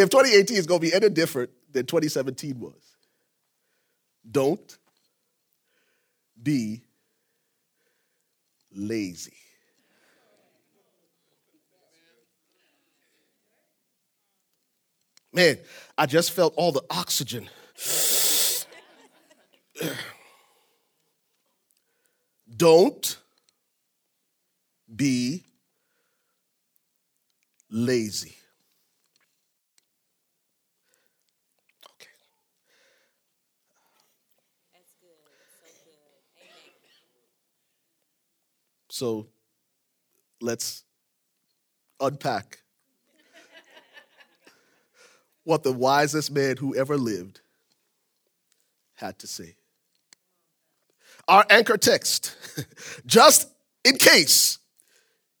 if 2018 is going to be any different than 2017 was, don't be lazy. Man, I just felt all the oxygen. Don't be lazy. Okay. That's good. So good. Amen. So let's unpack what the wisest man who ever lived had to say. Our anchor text, just in case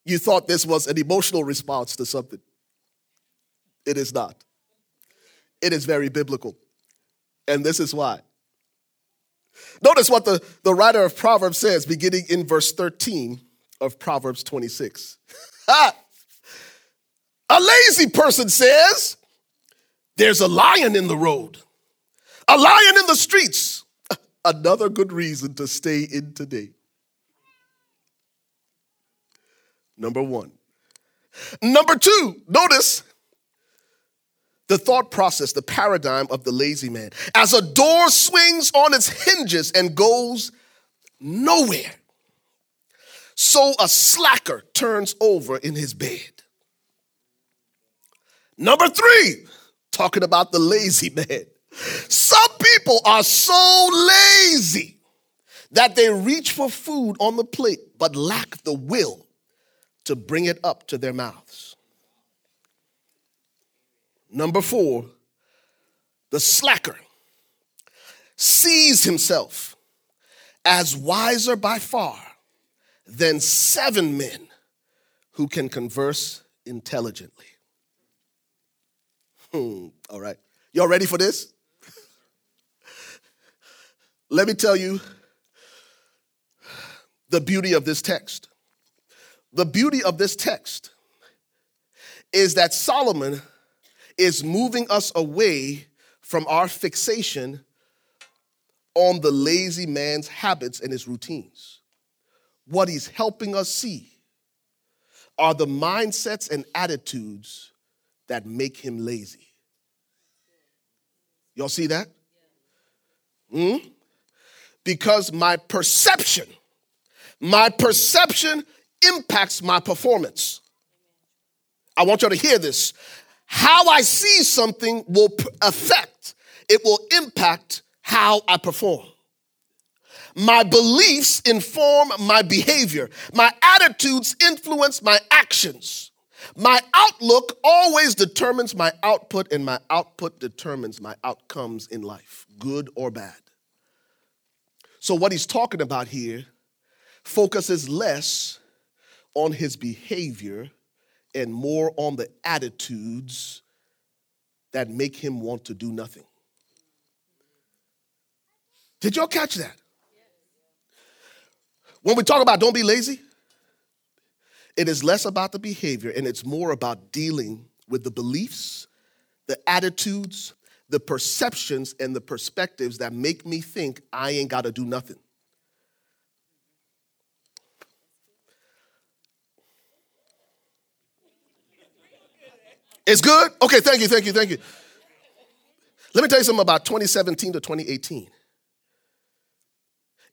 you thought this was an emotional response to something, it is not. It is very biblical. And this is why. Notice what the, the writer of Proverbs says, beginning in verse 13 of Proverbs 26. a lazy person says, There's a lion in the road, a lion in the streets. Another good reason to stay in today. Number one. Number two, notice the thought process, the paradigm of the lazy man. As a door swings on its hinges and goes nowhere, so a slacker turns over in his bed. Number three, talking about the lazy man. Some people are so lazy that they reach for food on the plate but lack the will to bring it up to their mouths. Number four, the slacker sees himself as wiser by far than seven men who can converse intelligently. Hmm, all right. Y'all ready for this? Let me tell you the beauty of this text. The beauty of this text is that Solomon is moving us away from our fixation on the lazy man's habits and his routines. What he's helping us see are the mindsets and attitudes that make him lazy. Y'all see that? Hmm? Because my perception, my perception impacts my performance. I want y'all to hear this. How I see something will affect, it will impact how I perform. My beliefs inform my behavior. My attitudes influence my actions. My outlook always determines my output, and my output determines my outcomes in life, good or bad. So, what he's talking about here focuses less on his behavior and more on the attitudes that make him want to do nothing. Did y'all catch that? When we talk about don't be lazy, it is less about the behavior and it's more about dealing with the beliefs, the attitudes, the perceptions, and the perspectives that make me think I ain't got to do nothing. It's good? Okay, thank you, thank you, thank you. Let me tell you something about 2017 to 2018.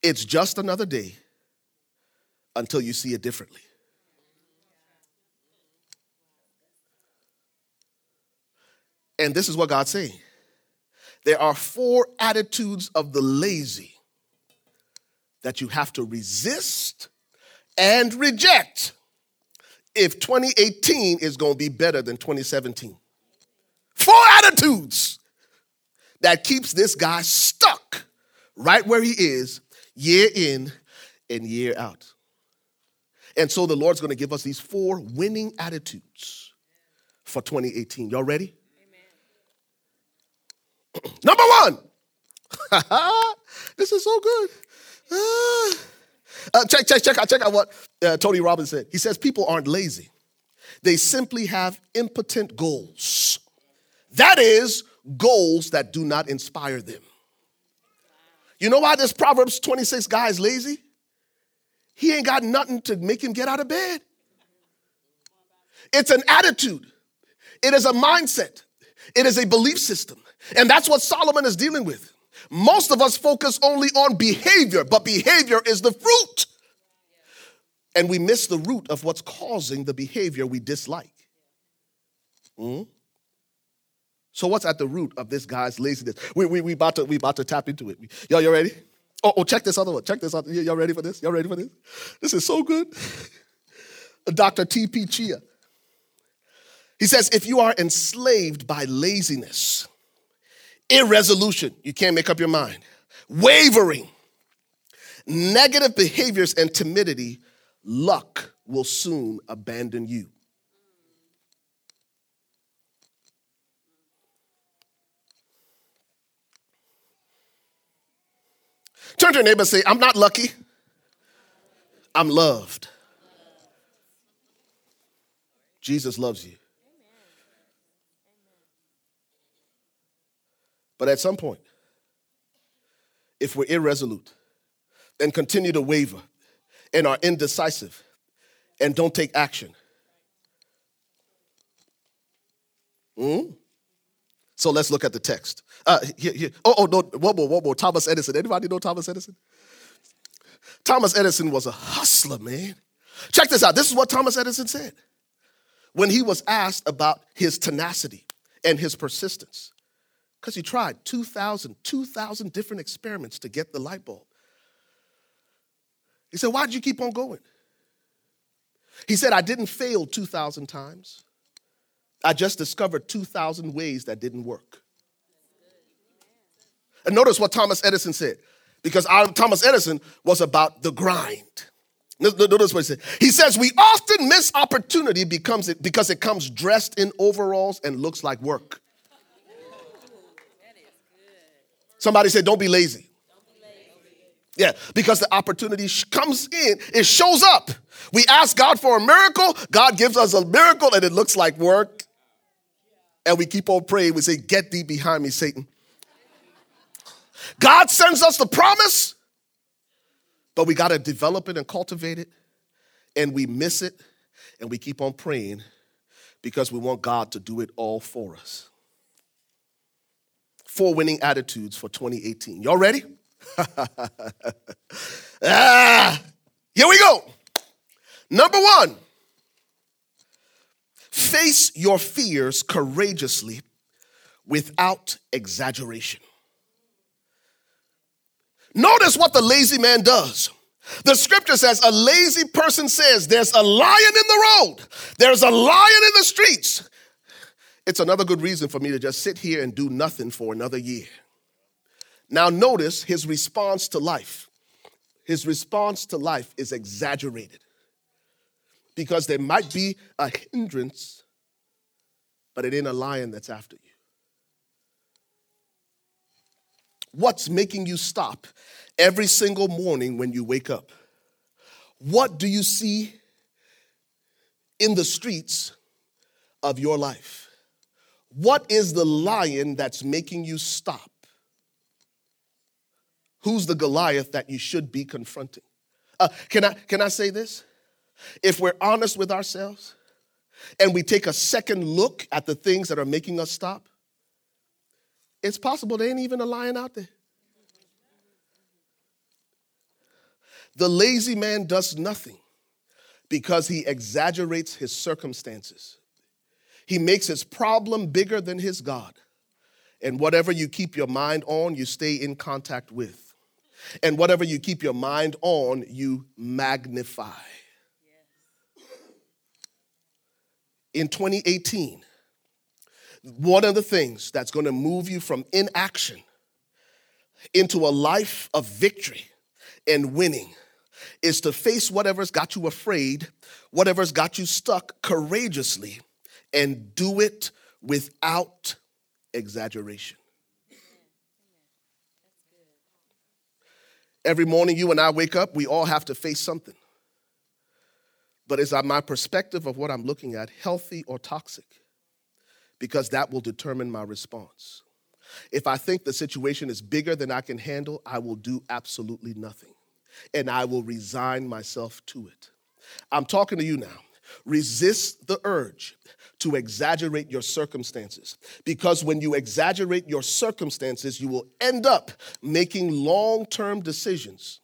It's just another day until you see it differently. And this is what God's saying. There are four attitudes of the lazy that you have to resist and reject if 2018 is going to be better than 2017. Four attitudes that keeps this guy stuck right where he is year in and year out. And so the Lord's going to give us these four winning attitudes for 2018. Y'all ready? Number one. this is so good. Ah. Uh, check, check, check out, check out what uh, Tony Robbins said. He says people aren't lazy; they simply have impotent goals That is, goals that do not inspire them. You know why this Proverbs 26 guy is lazy? He ain't got nothing to make him get out of bed. It's an attitude, it is a mindset, it is a belief system. And that's what Solomon is dealing with. Most of us focus only on behavior, but behavior is the fruit. And we miss the root of what's causing the behavior we dislike. Mm-hmm. So what's at the root of this guy's laziness? We, we, we, about, to, we about to tap into it. Y'all, you ready? Oh, oh, check this other one. Check this out. Y'all ready for this? Y'all ready for this? This is so good. Dr. T.P. Chia. He says, if you are enslaved by laziness, irresolution, you can't make up your mind, wavering, negative behaviors, and timidity, luck will soon abandon you. Turn to your neighbor and say, I'm not lucky, I'm loved. Jesus loves you. But at some point, if we're irresolute and continue to waver and are indecisive and don't take action, mm? so let's look at the text. Uh. Oh, oh, no, one more, one more. Thomas Edison. Anybody know Thomas Edison? Thomas Edison was a hustler, man. Check this out. This is what Thomas Edison said when he was asked about his tenacity and his persistence. Because he tried 2,000, 2,000 different experiments to get the light bulb. He said, Why did you keep on going? He said, I didn't fail 2,000 times. I just discovered 2,000 ways that didn't work. And notice what Thomas Edison said, because Thomas Edison was about the grind. Notice what he said. He says, We often miss opportunity because it, because it comes dressed in overalls and looks like work. Somebody said, Don't be lazy. Yeah, because the opportunity comes in, it shows up. We ask God for a miracle, God gives us a miracle, and it looks like work. And we keep on praying. We say, Get thee behind me, Satan. God sends us the promise, but we got to develop it and cultivate it, and we miss it, and we keep on praying because we want God to do it all for us four winning attitudes for 2018. Y'all ready? ah, here we go. Number one, face your fears courageously without exaggeration. Notice what the lazy man does. The scripture says a lazy person says, There's a lion in the road, there's a lion in the streets it's another good reason for me to just sit here and do nothing for another year. Now, notice his response to life. His response to life is exaggerated because there might be a hindrance, but it ain't a lion that's after you. What's making you stop every single morning when you wake up? What do you see in the streets of your life? What is the lion that's making you stop? Who's the Goliath that you should be confronting? Uh, can, I, can I say this? If we're honest with ourselves and we take a second look at the things that are making us stop, it's possible there ain't even a lion out there. The lazy man does nothing because he exaggerates his circumstances. He makes his problem bigger than his God. And whatever you keep your mind on, you stay in contact with. And whatever you keep your mind on, you magnify. In 2018, one of the things that's going to move you from inaction into a life of victory and winning is to face whatever's got you afraid, whatever's got you stuck courageously and do it without exaggeration. Every morning you and I wake up, we all have to face something. But is my perspective of what I'm looking at healthy or toxic? Because that will determine my response. If I think the situation is bigger than I can handle, I will do absolutely nothing and I will resign myself to it. I'm talking to you now. Resist the urge to exaggerate your circumstances because when you exaggerate your circumstances, you will end up making long term decisions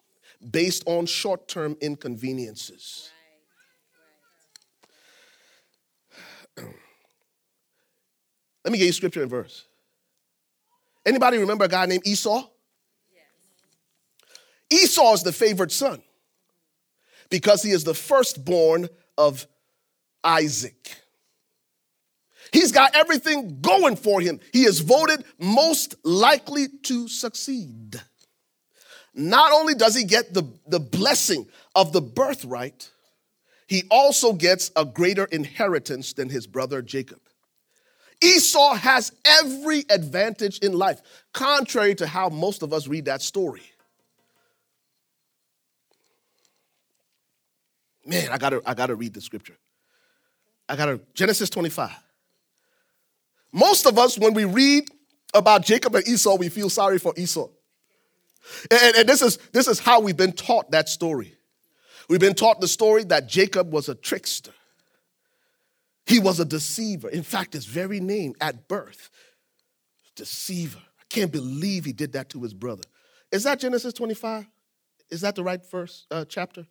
based on short term inconveniences. Let me give you scripture and verse. Anybody remember a guy named Esau? Esau is the favored son because he is the firstborn of Isaac. He's got everything going for him. He is voted most likely to succeed. Not only does he get the, the blessing of the birthright, he also gets a greater inheritance than his brother Jacob. Esau has every advantage in life, contrary to how most of us read that story. Man, I gotta, I gotta read the scripture. I gotta, Genesis 25. Most of us, when we read about Jacob and Esau, we feel sorry for Esau. And, and this, is, this is how we've been taught that story. We've been taught the story that Jacob was a trickster. He was a deceiver. In fact, his very name at birth, deceiver. I can't believe he did that to his brother. Is that Genesis 25? Is that the right first uh, chapter?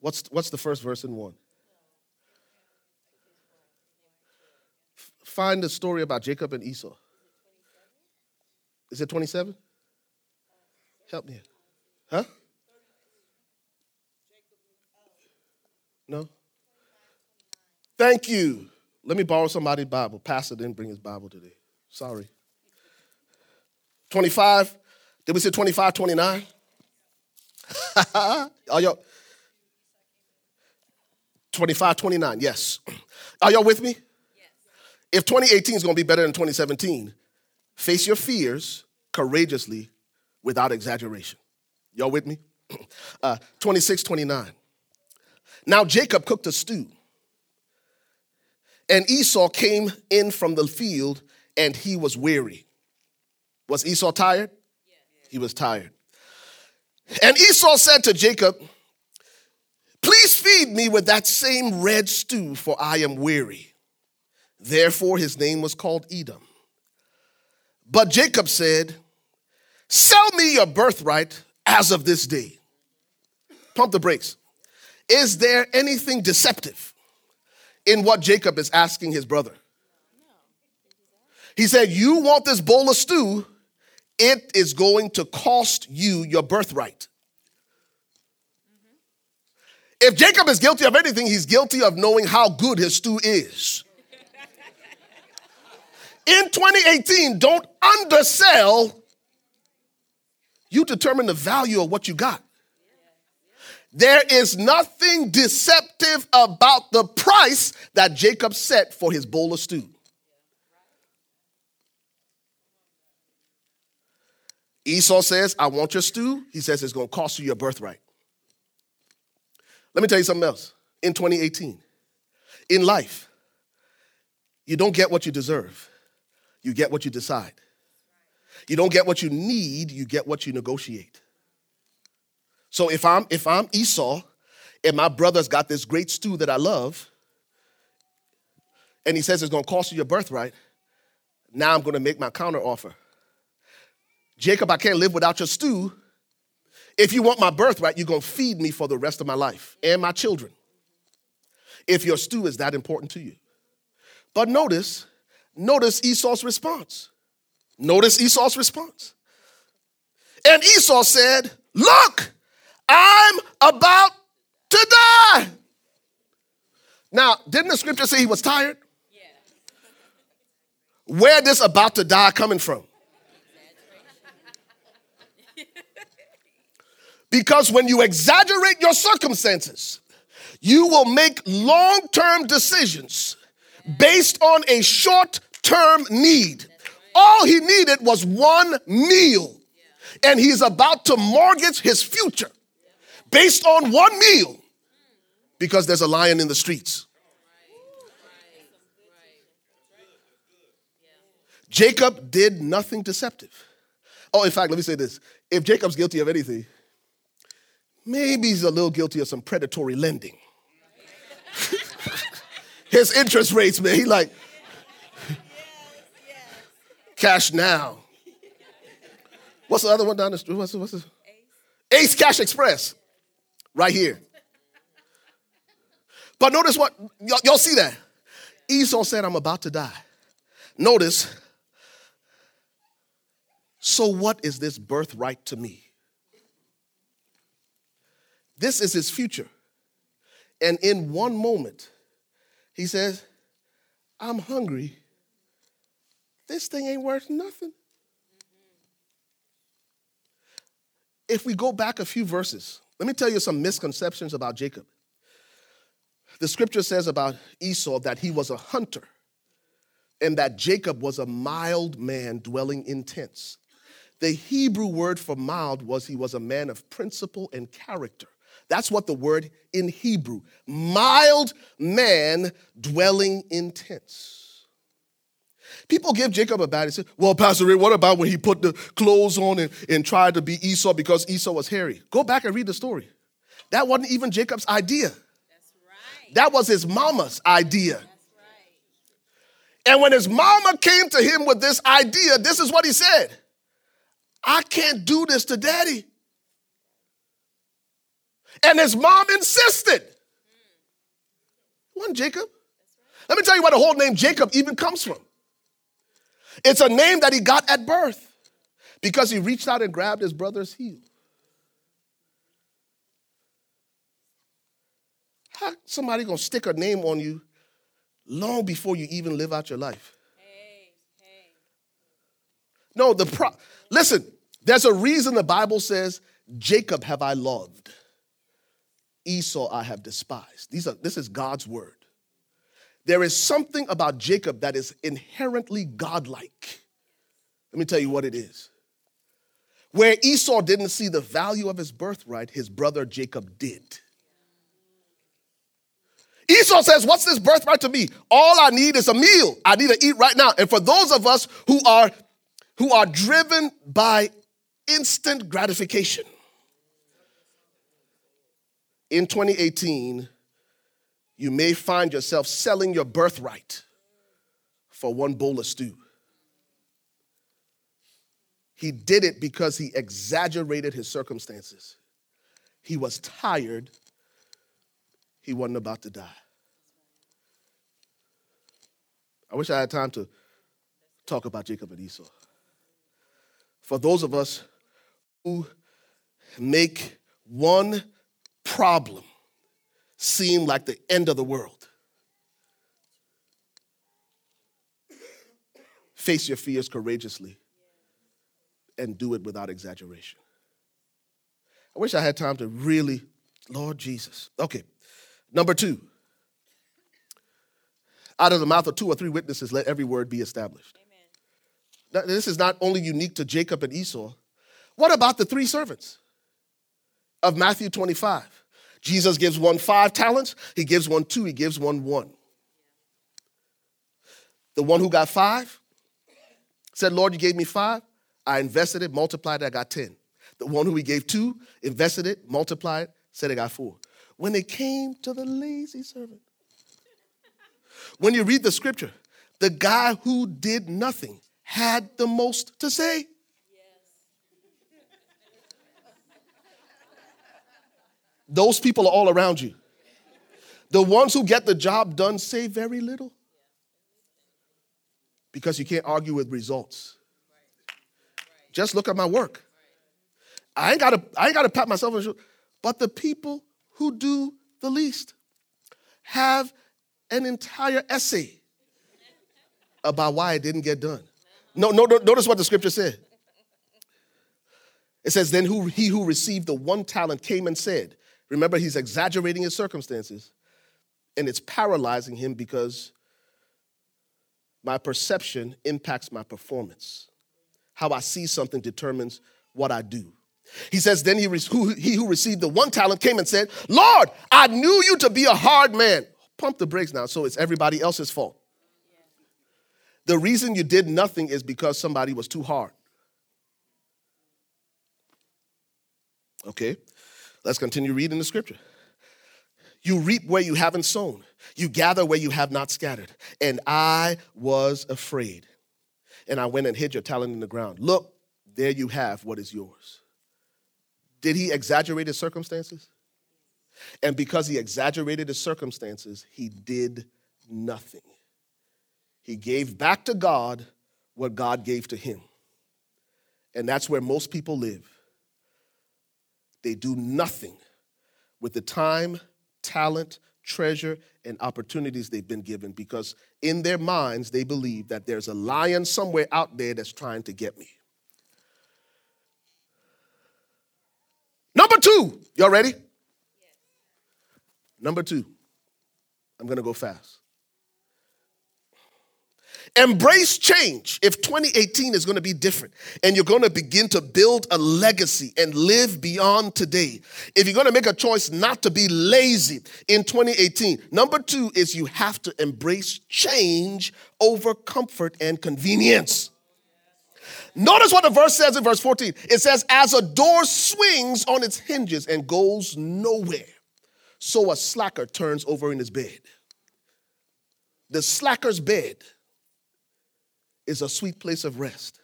What's, what's the first verse in one? Find the story about Jacob and Esau. Is it 27? Help me. Huh? No? Thank you. Let me borrow somebody's Bible. Pastor didn't bring his Bible today. Sorry. 25. Did we say 25, 29? Are y'all? 25, 29, yes. Are y'all with me? Yes. If 2018 is going to be better than 2017, face your fears courageously without exaggeration. Y'all with me? Uh, 26, 29. Now Jacob cooked a stew, and Esau came in from the field, and he was weary. Was Esau tired? He was tired. And Esau said to Jacob, Please feed me with that same red stew, for I am weary. Therefore, his name was called Edom. But Jacob said, Sell me your birthright as of this day. Pump the brakes. Is there anything deceptive in what Jacob is asking his brother? He said, You want this bowl of stew, it is going to cost you your birthright. If Jacob is guilty of anything, he's guilty of knowing how good his stew is. In 2018, don't undersell. You determine the value of what you got. There is nothing deceptive about the price that Jacob set for his bowl of stew. Esau says, I want your stew. He says it's going to cost you your birthright. Let me tell you something else. In 2018, in life, you don't get what you deserve, you get what you decide. You don't get what you need, you get what you negotiate. So if I'm if I'm Esau and my brother's got this great stew that I love, and he says it's gonna cost you your birthright, now I'm gonna make my counter offer. Jacob, I can't live without your stew. If you want my birthright, you're to feed me for the rest of my life and my children. If your stew is that important to you. But notice, notice Esau's response. Notice Esau's response. And Esau said, Look, I'm about to die. Now, didn't the scripture say he was tired? Yeah. Where this about to die coming from? Because when you exaggerate your circumstances, you will make long term decisions based on a short term need. All he needed was one meal, and he's about to mortgage his future based on one meal because there's a lion in the streets. Jacob did nothing deceptive. Oh, in fact, let me say this. If Jacob's guilty of anything, maybe he's a little guilty of some predatory lending. His interest rates, man, he like, cash now. What's the other one down the street? What's, what's this? Ace Cash Express, right here. But notice what, y'all, y'all see that? Esau said, I'm about to die. Notice, so what is this birthright to me? This is his future. And in one moment, he says, I'm hungry. This thing ain't worth nothing. If we go back a few verses, let me tell you some misconceptions about Jacob. The scripture says about Esau that he was a hunter and that Jacob was a mild man dwelling in tents. The Hebrew word for mild was he was a man of principle and character. That's what the word in Hebrew, mild man dwelling in tents. People give Jacob a bad. They say, well, Pastor Ray, what about when he put the clothes on and, and tried to be Esau because Esau was hairy? Go back and read the story. That wasn't even Jacob's idea. That's right. That was his mama's idea. That's right. And when his mama came to him with this idea, this is what he said I can't do this to daddy. And his mom insisted. One Jacob. Let me tell you where the whole name Jacob even comes from. It's a name that he got at birth because he reached out and grabbed his brother's heel. How somebody gonna stick a name on you long before you even live out your life? Hey, hey. No, the pro- listen, there's a reason the Bible says, Jacob have I loved, Esau I have despised. These are, this is God's word. There is something about Jacob that is inherently godlike. Let me tell you what it is. Where Esau didn't see the value of his birthright, his brother Jacob did. Esau says, What's this birthright to me? All I need is a meal. I need to eat right now. And for those of us who are who are driven by instant gratification, in 2018, you may find yourself selling your birthright for one bowl of stew. He did it because he exaggerated his circumstances. He was tired. He wasn't about to die. I wish I had time to talk about Jacob and Esau. For those of us who make one problem seem like the end of the world, face your fears courageously and do it without exaggeration. I wish I had time to really, Lord Jesus. Okay, number two. Out of the mouth of two or three witnesses, let every word be established. Amen. Now, This is not only unique to Jacob and Esau. What about the three servants of Matthew 25? Jesus gives one five talents, he gives one two, he gives one one. The one who got five said, Lord, you gave me five. I invested it, multiplied it, I got 10. The one who he gave two, invested it, multiplied, said I got four. When it came to the lazy servant, when you read the scripture, the guy who did nothing had the most to say. Those people are all around you. The ones who get the job done say very little because you can't argue with results. Just look at my work. I ain't gotta, I ain't gotta pat myself on the shoulder. But the people who do the least have an entire essay about why it didn't get done. No, no, no notice what the scripture said. It says, Then who, he who received the one talent came and said, Remember, he's exaggerating his circumstances, and it's paralyzing him because my perception impacts my performance. How I see something determines what I do. He says, Then he, who, he who received the one talent came and said, Lord, I knew you to be a hard man. Pump the brakes now, so it's everybody else's fault. The reason you did nothing is because somebody was too hard. Okay, let's continue reading the scripture. You reap where you haven't sown, you gather where you have not scattered. And I was afraid. And I went and hid your talent in the ground. Look, there you have what is yours. Did he exaggerate his circumstances? And because he exaggerated his circumstances, he did nothing. He gave back to God what God gave to him. And that's where most people live. They do nothing with the time, talent, treasure, and opportunities they've been given because in their minds they believe that there's a lion somewhere out there that's trying to get me. Number two, y'all ready? Number two, I'm gonna go fast. Embrace change if 2018 is going to be different and you're going to begin to build a legacy and live beyond today. If you're going to make a choice not to be lazy in 2018, number two is you have to embrace change over comfort and convenience. Notice what the verse says in verse 14. It says, As a door swings on its hinges and goes nowhere, so a slacker turns over in his bed. The slacker's bed is a sweet place of rest.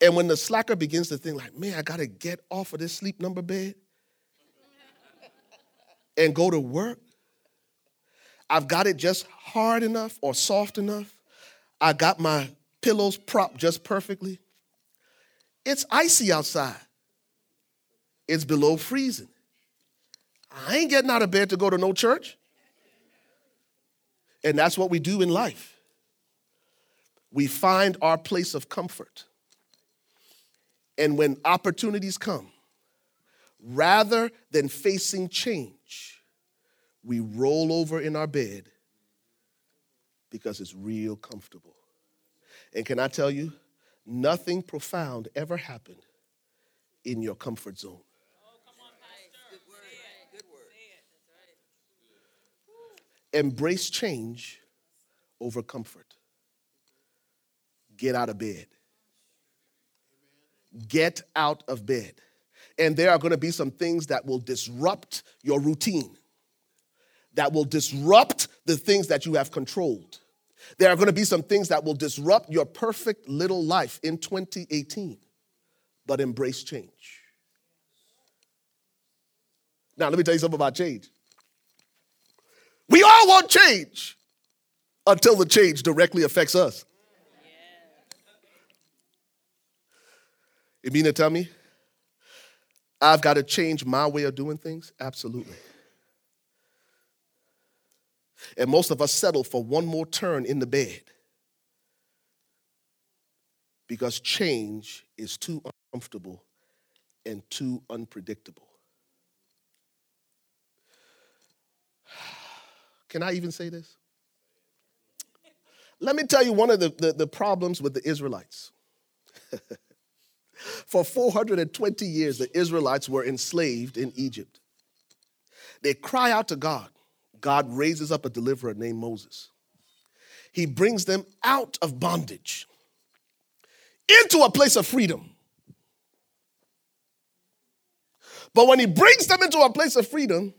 And when the slacker begins to think, like, man, I gotta get off of this sleep number bed and go to work, I've got it just hard enough or soft enough. I got my pillows propped just perfectly. It's icy outside. It's below freezing. I ain't getting out of bed to go to no church. And that's what we do in life we find our place of comfort. And when opportunities come, rather than facing change, we roll over in our bed because it's real comfortable. And can I tell you, nothing profound ever happened in your comfort zone. Embrace change over comfort get out of bed. Get out of bed. And there are going to be some things that will disrupt your routine, that will disrupt the things that you have controlled. There are going to be some things that will disrupt your perfect little life in 2018, but embrace change. Now, let me tell you something about change. We all want change until the change directly affects us. You mean to tell me I've got to change my way of doing things? Absolutely. And most of us settle for one more turn in the bed because change is too uncomfortable and too unpredictable. Can I even say this? Let me tell you one of the, the, the problems with the Israelites. For 420 years, the Israelites were enslaved in Egypt. They cry out to God. God raises up a deliverer named Moses. He brings them out of bondage into a place of freedom. But when he brings them into a place of freedom,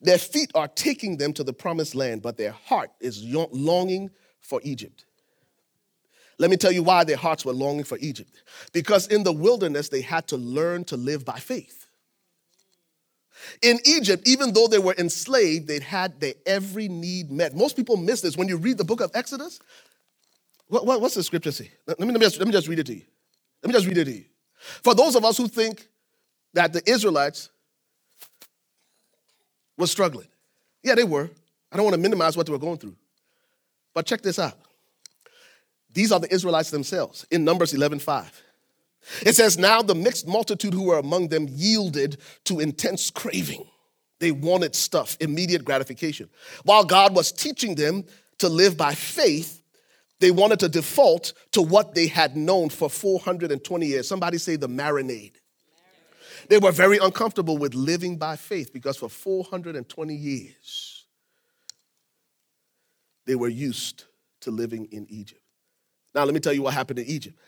their feet are taking them to the promised land, but their heart is longing for Egypt. Let me tell you why their hearts were longing for Egypt. Because in the wilderness, they had to learn to live by faith. In Egypt, even though they were enslaved, they had their every need met. Most people miss this. When you read the book of Exodus, what, what, what's the scripture say? Let me, let, me just, let me just read it to you. Let me just read it to you. For those of us who think that the Israelites were struggling, yeah, they were. I don't want to minimize what they were going through. But check this out. These are the Israelites themselves in Numbers 11 5. It says, Now the mixed multitude who were among them yielded to intense craving. They wanted stuff, immediate gratification. While God was teaching them to live by faith, they wanted to default to what they had known for 420 years. Somebody say the marinade. They were very uncomfortable with living by faith because for 420 years, they were used to living in Egypt. Now, let me tell you what happened in Egypt.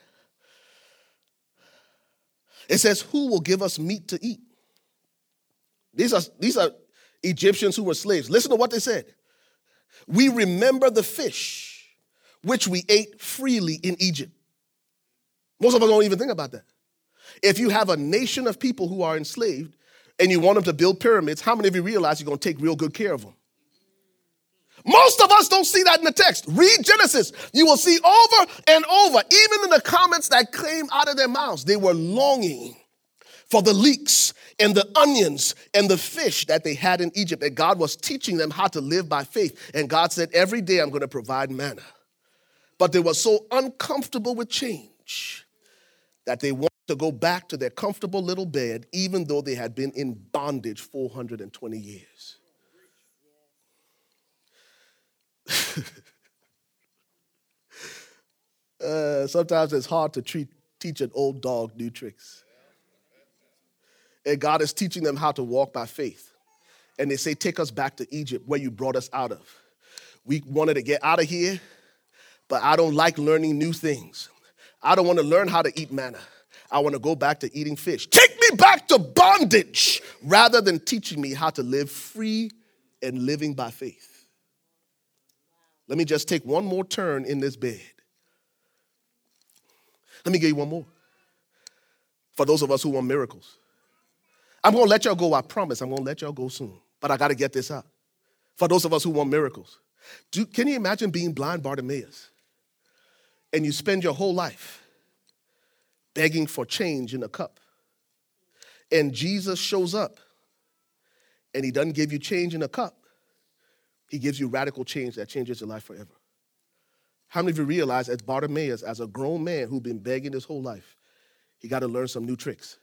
It says, Who will give us meat to eat? These are, these are Egyptians who were slaves. Listen to what they said. We remember the fish which we ate freely in Egypt. Most of us don't even think about that. If you have a nation of people who are enslaved and you want them to build pyramids, how many of you realize you're going to take real good care of them? Most of us don't see that in the text. Read Genesis. You will see over and over, even in the comments that came out of their mouths, they were longing for the leeks and the onions and the fish that they had in Egypt. And God was teaching them how to live by faith. And God said, Every day I'm going to provide manna. But they were so uncomfortable with change that they wanted to go back to their comfortable little bed, even though they had been in bondage 420 years. uh, sometimes it's hard to treat, teach an old dog new tricks. And God is teaching them how to walk by faith. And they say, Take us back to Egypt, where you brought us out of. We wanted to get out of here, but I don't like learning new things. I don't want to learn how to eat manna. I want to go back to eating fish. Take me back to bondage rather than teaching me how to live free and living by faith. Let me just take one more turn in this bed. Let me give you one more. For those of us who want miracles, I'm going to let y'all go, I promise. I'm going to let y'all go soon. But I got to get this out. For those of us who want miracles, do, can you imagine being blind Bartimaeus? And you spend your whole life begging for change in a cup. And Jesus shows up and he doesn't give you change in a cup. He gives you radical change that changes your life forever. How many of you realize, as Bartimaeus, as a grown man who's been begging his whole life, he got to learn some new tricks?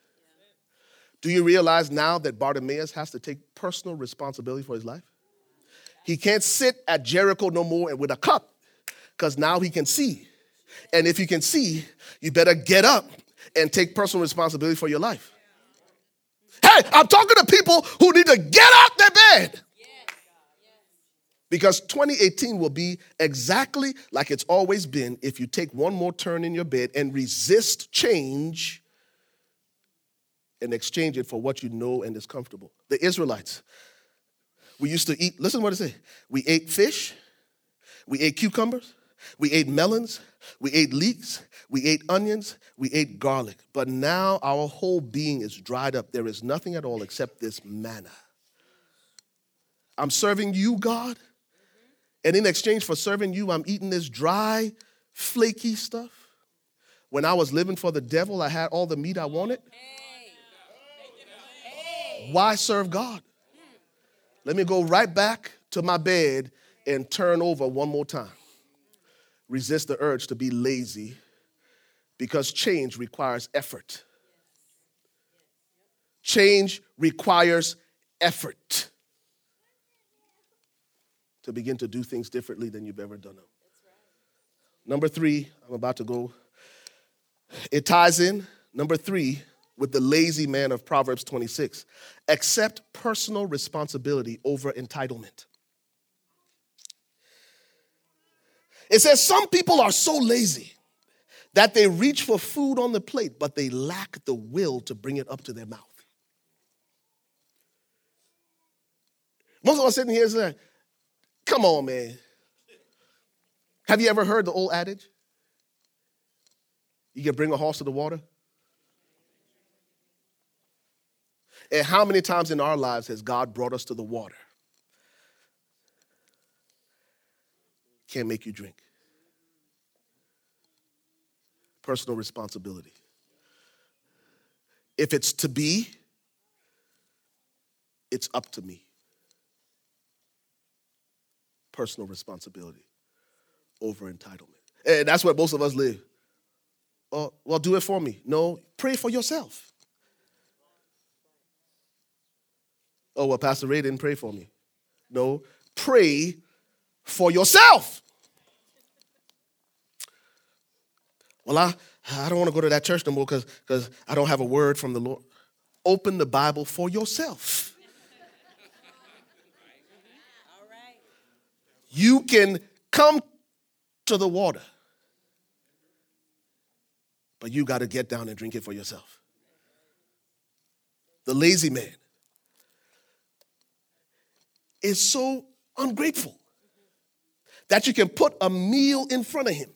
Do you realize now that Bartimaeus has to take personal responsibility for his life? He can't sit at Jericho no more and with a cup because now he can see. And if you can see, you better get up and take personal responsibility for your life. Hey, I'm talking to people who need to get out their bed. Because 2018 will be exactly like it's always been if you take one more turn in your bed and resist change and exchange it for what you know and is comfortable. The Israelites, we used to eat, listen to what it say. We ate fish, we ate cucumbers, we ate melons, we ate leeks, we ate onions, we ate garlic. But now our whole being is dried up. There is nothing at all except this manna. I'm serving you, God. And in exchange for serving you, I'm eating this dry, flaky stuff. When I was living for the devil, I had all the meat I wanted. Why serve God? Let me go right back to my bed and turn over one more time. Resist the urge to be lazy because change requires effort. Change requires effort to begin to do things differently than you've ever done them. Number three, I'm about to go. It ties in, number three, with the lazy man of Proverbs 26. Accept personal responsibility over entitlement. It says some people are so lazy that they reach for food on the plate, but they lack the will to bring it up to their mouth. Most of us sitting here saying, Come on, man. Have you ever heard the old adage? You can bring a horse to the water? And how many times in our lives has God brought us to the water? Can't make you drink. Personal responsibility. If it's to be, it's up to me. Personal responsibility over entitlement. And that's where most of us live. Oh, well, do it for me. No, pray for yourself. Oh, well, Pastor Ray didn't pray for me. No, pray for yourself. Well, I, I don't want to go to that church no more because I don't have a word from the Lord. Open the Bible for yourself. You can come to the water. But you got to get down and drink it for yourself. The lazy man is so ungrateful that you can put a meal in front of him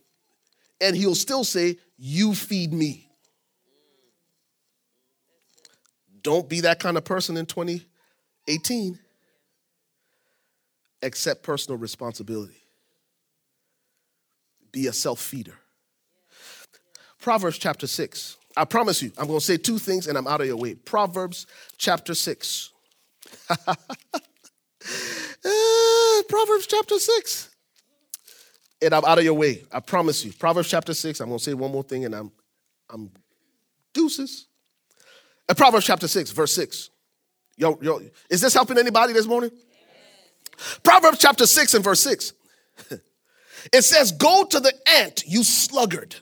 and he'll still say, You feed me. Don't be that kind of person in 2018. Accept personal responsibility. Be a self feeder. Proverbs chapter 6. I promise you, I'm going to say two things and I'm out of your way. Proverbs chapter 6. Eh, Proverbs chapter 6. And I'm out of your way. I promise you. Proverbs chapter 6. I'm going to say one more thing and I'm I'm deuces. Uh, Proverbs chapter 6, verse 6. Yo, yo, is this helping anybody this morning? Proverbs chapter 6 and verse 6. it says, Go to the ant, you sluggard.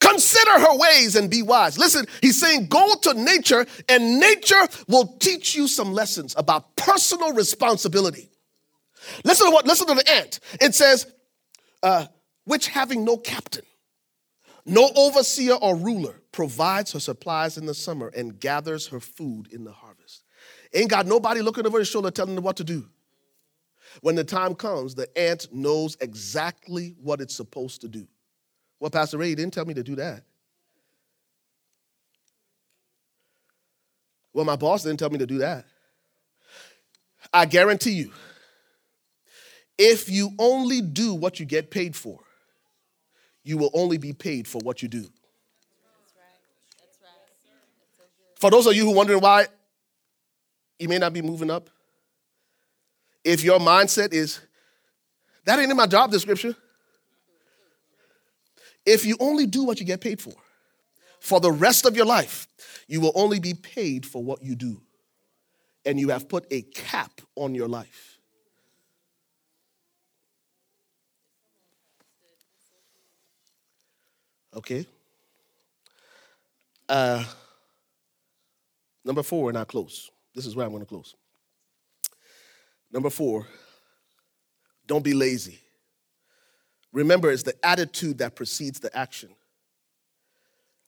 Consider her ways and be wise. Listen, he's saying, Go to nature, and nature will teach you some lessons about personal responsibility. Listen to what, listen to the ant. It says, uh, which having no captain, no overseer or ruler, provides her supplies in the summer and gathers her food in the harvest. Ain't got nobody looking over his shoulder telling them what to do. When the time comes, the ant knows exactly what it's supposed to do. Well, Pastor Ray, didn't tell me to do that. Well, my boss didn't tell me to do that. I guarantee you, if you only do what you get paid for, you will only be paid for what you do. For those of you who are wondering why you may not be moving up, if your mindset is, that ain't in my job description. If you only do what you get paid for, for the rest of your life, you will only be paid for what you do. And you have put a cap on your life. Okay? Uh, number four, and I close. This is where I'm going to close. Number four, don't be lazy. Remember, it's the attitude that precedes the action.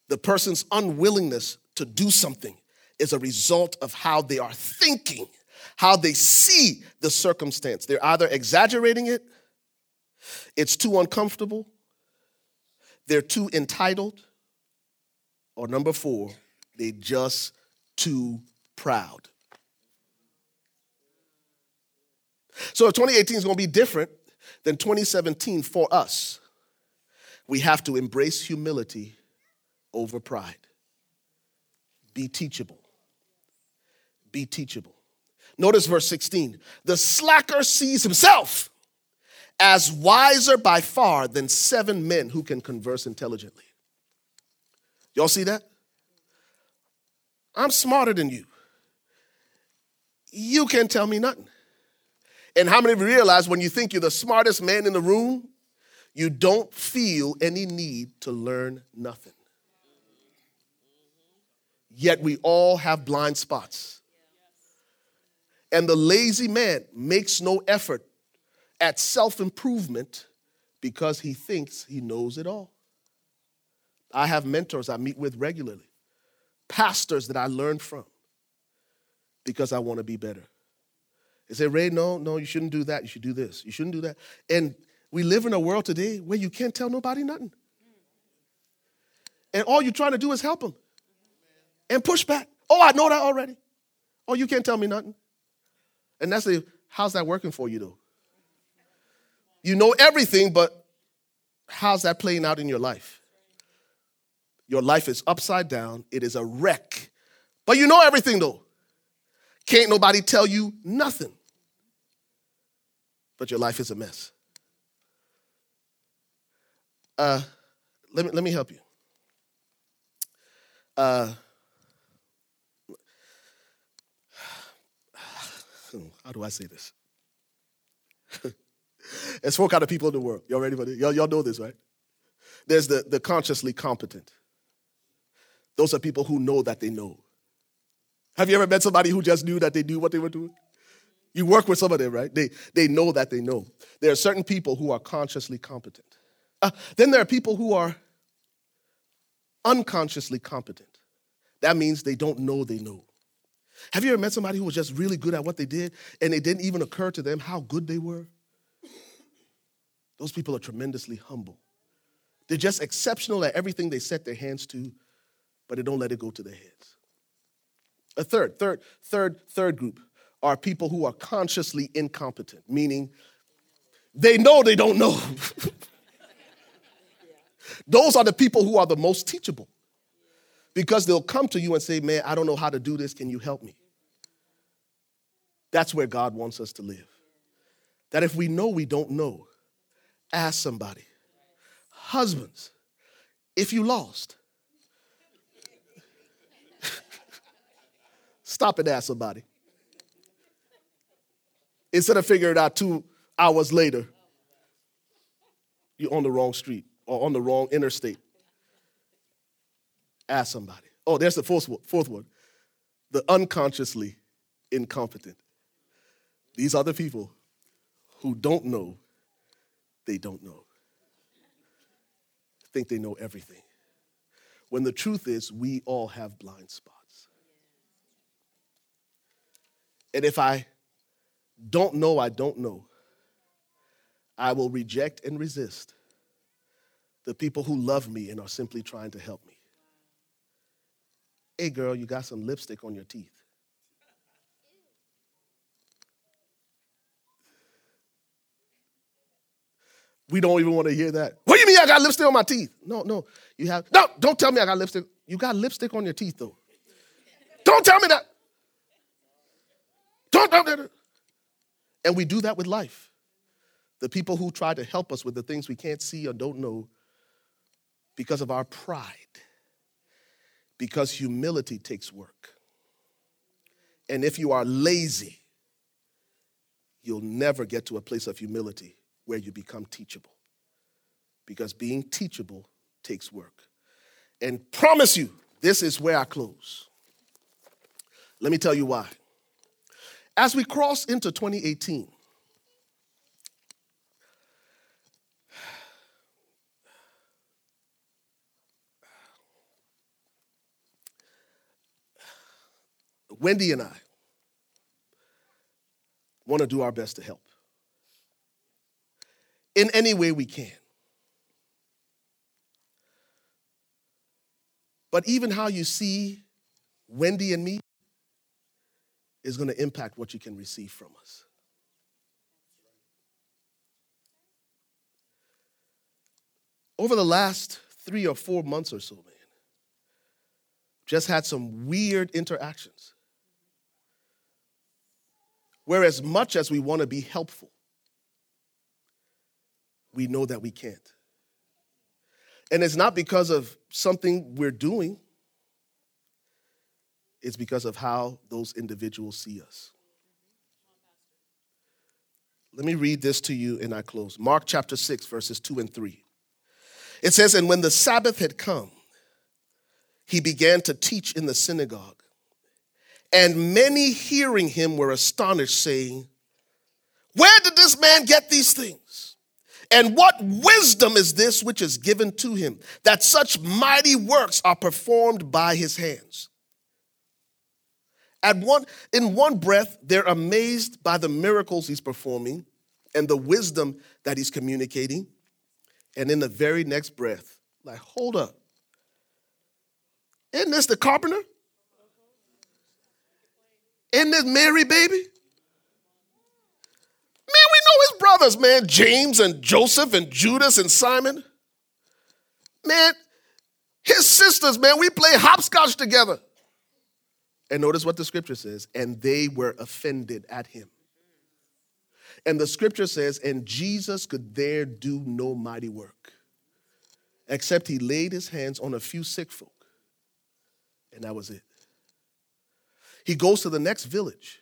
The person's unwillingness to do something is a result of how they are thinking, how they see the circumstance. They're either exaggerating it, it's too uncomfortable, they're too entitled, or number four, they just too proud. So if 2018 is going to be different than 2017 for us, we have to embrace humility over pride. Be teachable. Be teachable. Notice verse 16. The slacker sees himself as wiser by far than seven men who can converse intelligently. Y'all see that? I'm smarter than you. You can't tell me nothing. And how many of you realize when you think you're the smartest man in the room, you don't feel any need to learn nothing? Yet we all have blind spots. And the lazy man makes no effort at self improvement because he thinks he knows it all. I have mentors I meet with regularly, pastors that I learn from because I want to be better. They say, Ray, no, no, you shouldn't do that. You should do this. You shouldn't do that. And we live in a world today where you can't tell nobody nothing. And all you're trying to do is help them and push back. Oh, I know that already. Oh, you can't tell me nothing. And that's the, how's that working for you though? You know everything, but how's that playing out in your life? Your life is upside down, it is a wreck. But you know everything though. Can't nobody tell you nothing. But your life is a mess. Uh, let, me, let me help you. Uh, how do I say this? There's four kind of people in the world. Y'all ready for this? Y'all, y'all know this, right? There's the, the consciously competent. Those are people who know that they know. Have you ever met somebody who just knew that they knew what they were doing? You work with some of them, right? They, they know that they know. There are certain people who are consciously competent. Uh, then there are people who are unconsciously competent. That means they don't know they know. Have you ever met somebody who was just really good at what they did and it didn't even occur to them how good they were? Those people are tremendously humble. They're just exceptional at everything they set their hands to, but they don't let it go to their heads. A third, third, third, third group are people who are consciously incompetent, meaning they know they don't know. Those are the people who are the most teachable because they'll come to you and say, Man, I don't know how to do this. Can you help me? That's where God wants us to live. That if we know we don't know, ask somebody. Husbands, if you lost, stop and ask somebody. Instead of figuring it out two hours later, you're on the wrong street or on the wrong interstate. Ask somebody. Oh, there's the fourth one. Fourth one. The unconsciously incompetent. These are the people who don't know they don't know. Think they know everything. When the truth is, we all have blind spots. And if I don't know, I don't know, I will reject and resist the people who love me and are simply trying to help me. Hey, girl, you got some lipstick on your teeth. We don't even want to hear that. What do you mean I got lipstick on my teeth? No, no. You have no, don't tell me I got lipstick. You got lipstick on your teeth, though. Don't tell me that. And we do that with life. The people who try to help us with the things we can't see or don't know because of our pride. Because humility takes work. And if you are lazy, you'll never get to a place of humility where you become teachable. Because being teachable takes work. And promise you, this is where I close. Let me tell you why. As we cross into 2018, Wendy and I want to do our best to help in any way we can. But even how you see Wendy and me is going to impact what you can receive from us. Over the last three or four months or so, man, just had some weird interactions. Where, as much as we want to be helpful, we know that we can't. And it's not because of something we're doing, it's because of how those individuals see us. Let me read this to you and I close. Mark chapter 6, verses 2 and 3. It says, And when the Sabbath had come, he began to teach in the synagogue. And many hearing him were astonished, saying, Where did this man get these things? And what wisdom is this which is given to him, that such mighty works are performed by his hands? At one, in one breath, they're amazed by the miracles he's performing and the wisdom that he's communicating. And in the very next breath, like, hold up. Isn't this the carpenter? Isn't this Mary, baby? Man, we know his brothers, man. James and Joseph and Judas and Simon. Man, his sisters, man, we play hopscotch together. And notice what the scripture says, and they were offended at him. And the scripture says, and Jesus could there do no mighty work, except he laid his hands on a few sick folk. And that was it. He goes to the next village,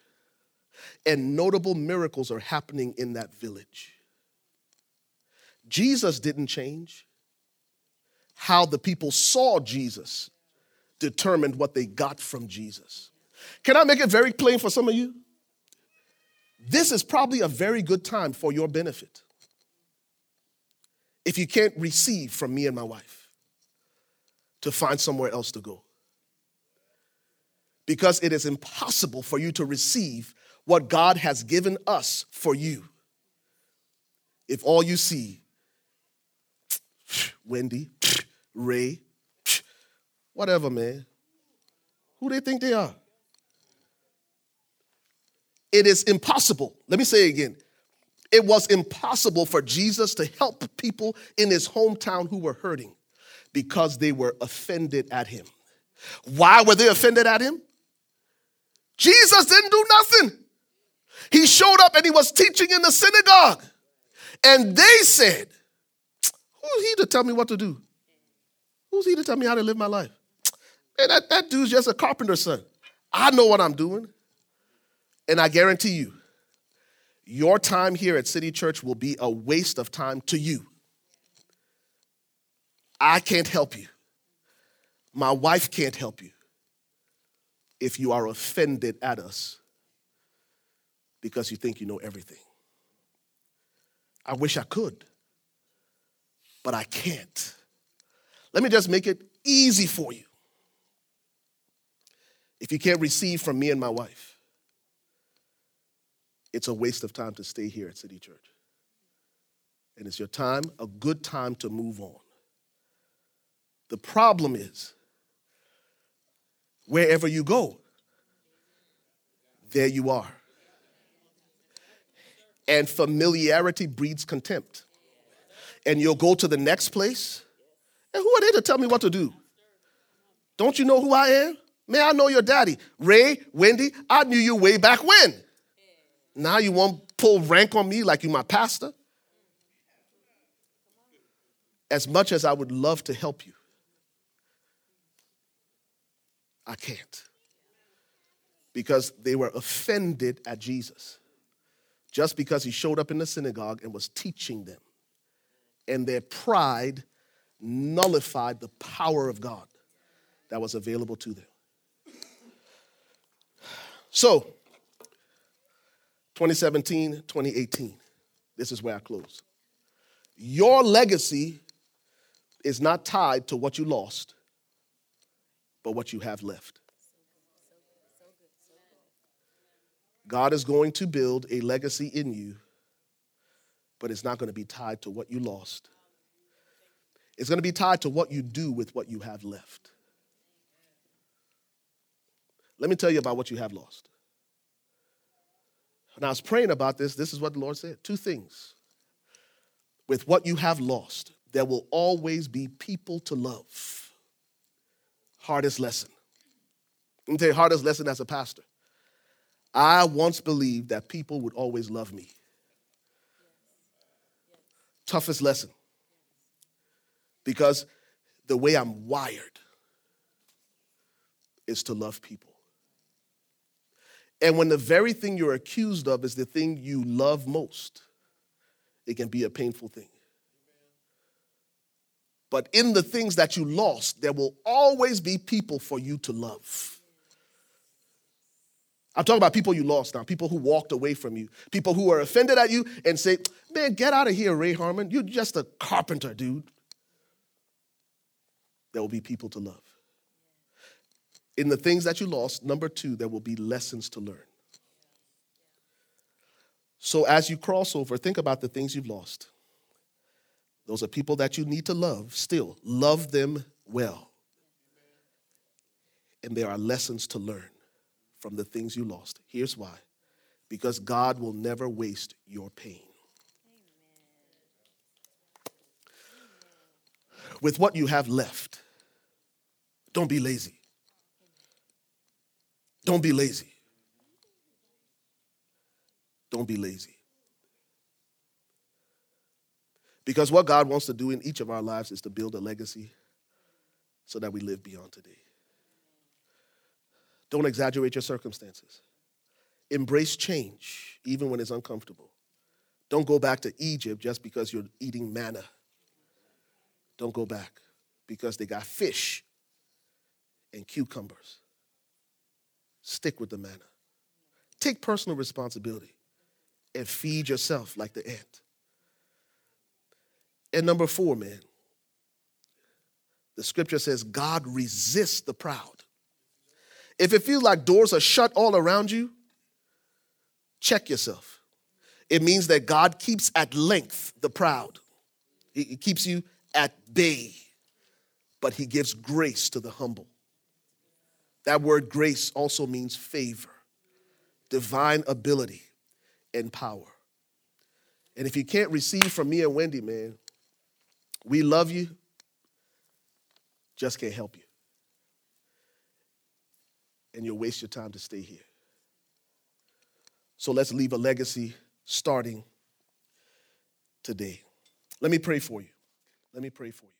and notable miracles are happening in that village. Jesus didn't change. How the people saw Jesus determined what they got from Jesus. Can I make it very plain for some of you? this is probably a very good time for your benefit. If you can't receive from me and my wife, to find somewhere else to go. Because it is impossible for you to receive what God has given us for you if all you see, Wendy, Ray, whatever, man, who they think they are? It is impossible. Let me say it again. It was impossible for Jesus to help people in his hometown who were hurting because they were offended at him. Why were they offended at him? Jesus didn't do nothing. He showed up and he was teaching in the synagogue. And they said, Who's he to tell me what to do? Who's he to tell me how to live my life? Man, that, that dude's just a carpenter's son. I know what I'm doing. And I guarantee you, your time here at City Church will be a waste of time to you. I can't help you. My wife can't help you if you are offended at us because you think you know everything. I wish I could, but I can't. Let me just make it easy for you. If you can't receive from me and my wife, it's a waste of time to stay here at City Church. And it's your time, a good time to move on. The problem is, wherever you go, there you are. And familiarity breeds contempt. And you'll go to the next place, and who are they to tell me what to do? Don't you know who I am? May I know your daddy? Ray, Wendy, I knew you way back when. Now you won't pull rank on me like you my pastor? As much as I would love to help you, I can't. Because they were offended at Jesus just because he showed up in the synagogue and was teaching them. And their pride nullified the power of God that was available to them. So, 2017, 2018, this is where I close. Your legacy is not tied to what you lost, but what you have left. God is going to build a legacy in you, but it's not going to be tied to what you lost. It's going to be tied to what you do with what you have left. Let me tell you about what you have lost. When I was praying about this, this is what the Lord said two things. With what you have lost, there will always be people to love hardest lesson. Let me tell you, hardest lesson as a pastor. I once believed that people would always love me. Toughest lesson. Because the way I'm wired is to love people. And when the very thing you're accused of is the thing you love most, it can be a painful thing. But in the things that you lost, there will always be people for you to love. I'm talking about people you lost now, people who walked away from you, people who are offended at you and say, Man, get out of here, Ray Harmon. You're just a carpenter, dude. There will be people to love. In the things that you lost, number two, there will be lessons to learn. So as you cross over, think about the things you've lost. Those are people that you need to love still. Love them well. And there are lessons to learn from the things you lost. Here's why because God will never waste your pain. With what you have left, don't be lazy. Don't be lazy. Don't be lazy. Because what God wants to do in each of our lives is to build a legacy so that we live beyond today. Don't exaggerate your circumstances. Embrace change, even when it's uncomfortable. Don't go back to Egypt just because you're eating manna. Don't go back because they got fish and cucumbers. Stick with the manna. Take personal responsibility. and feed yourself like the ant. And number four, man, the scripture says God resists the proud. If it feels like doors are shut all around you, check yourself. It means that God keeps at length the proud, He keeps you at bay, but He gives grace to the humble. That word grace also means favor, divine ability, and power. And if you can't receive from me and Wendy, man, we love you, just can't help you. And you'll waste your time to stay here. So let's leave a legacy starting today. Let me pray for you. Let me pray for you.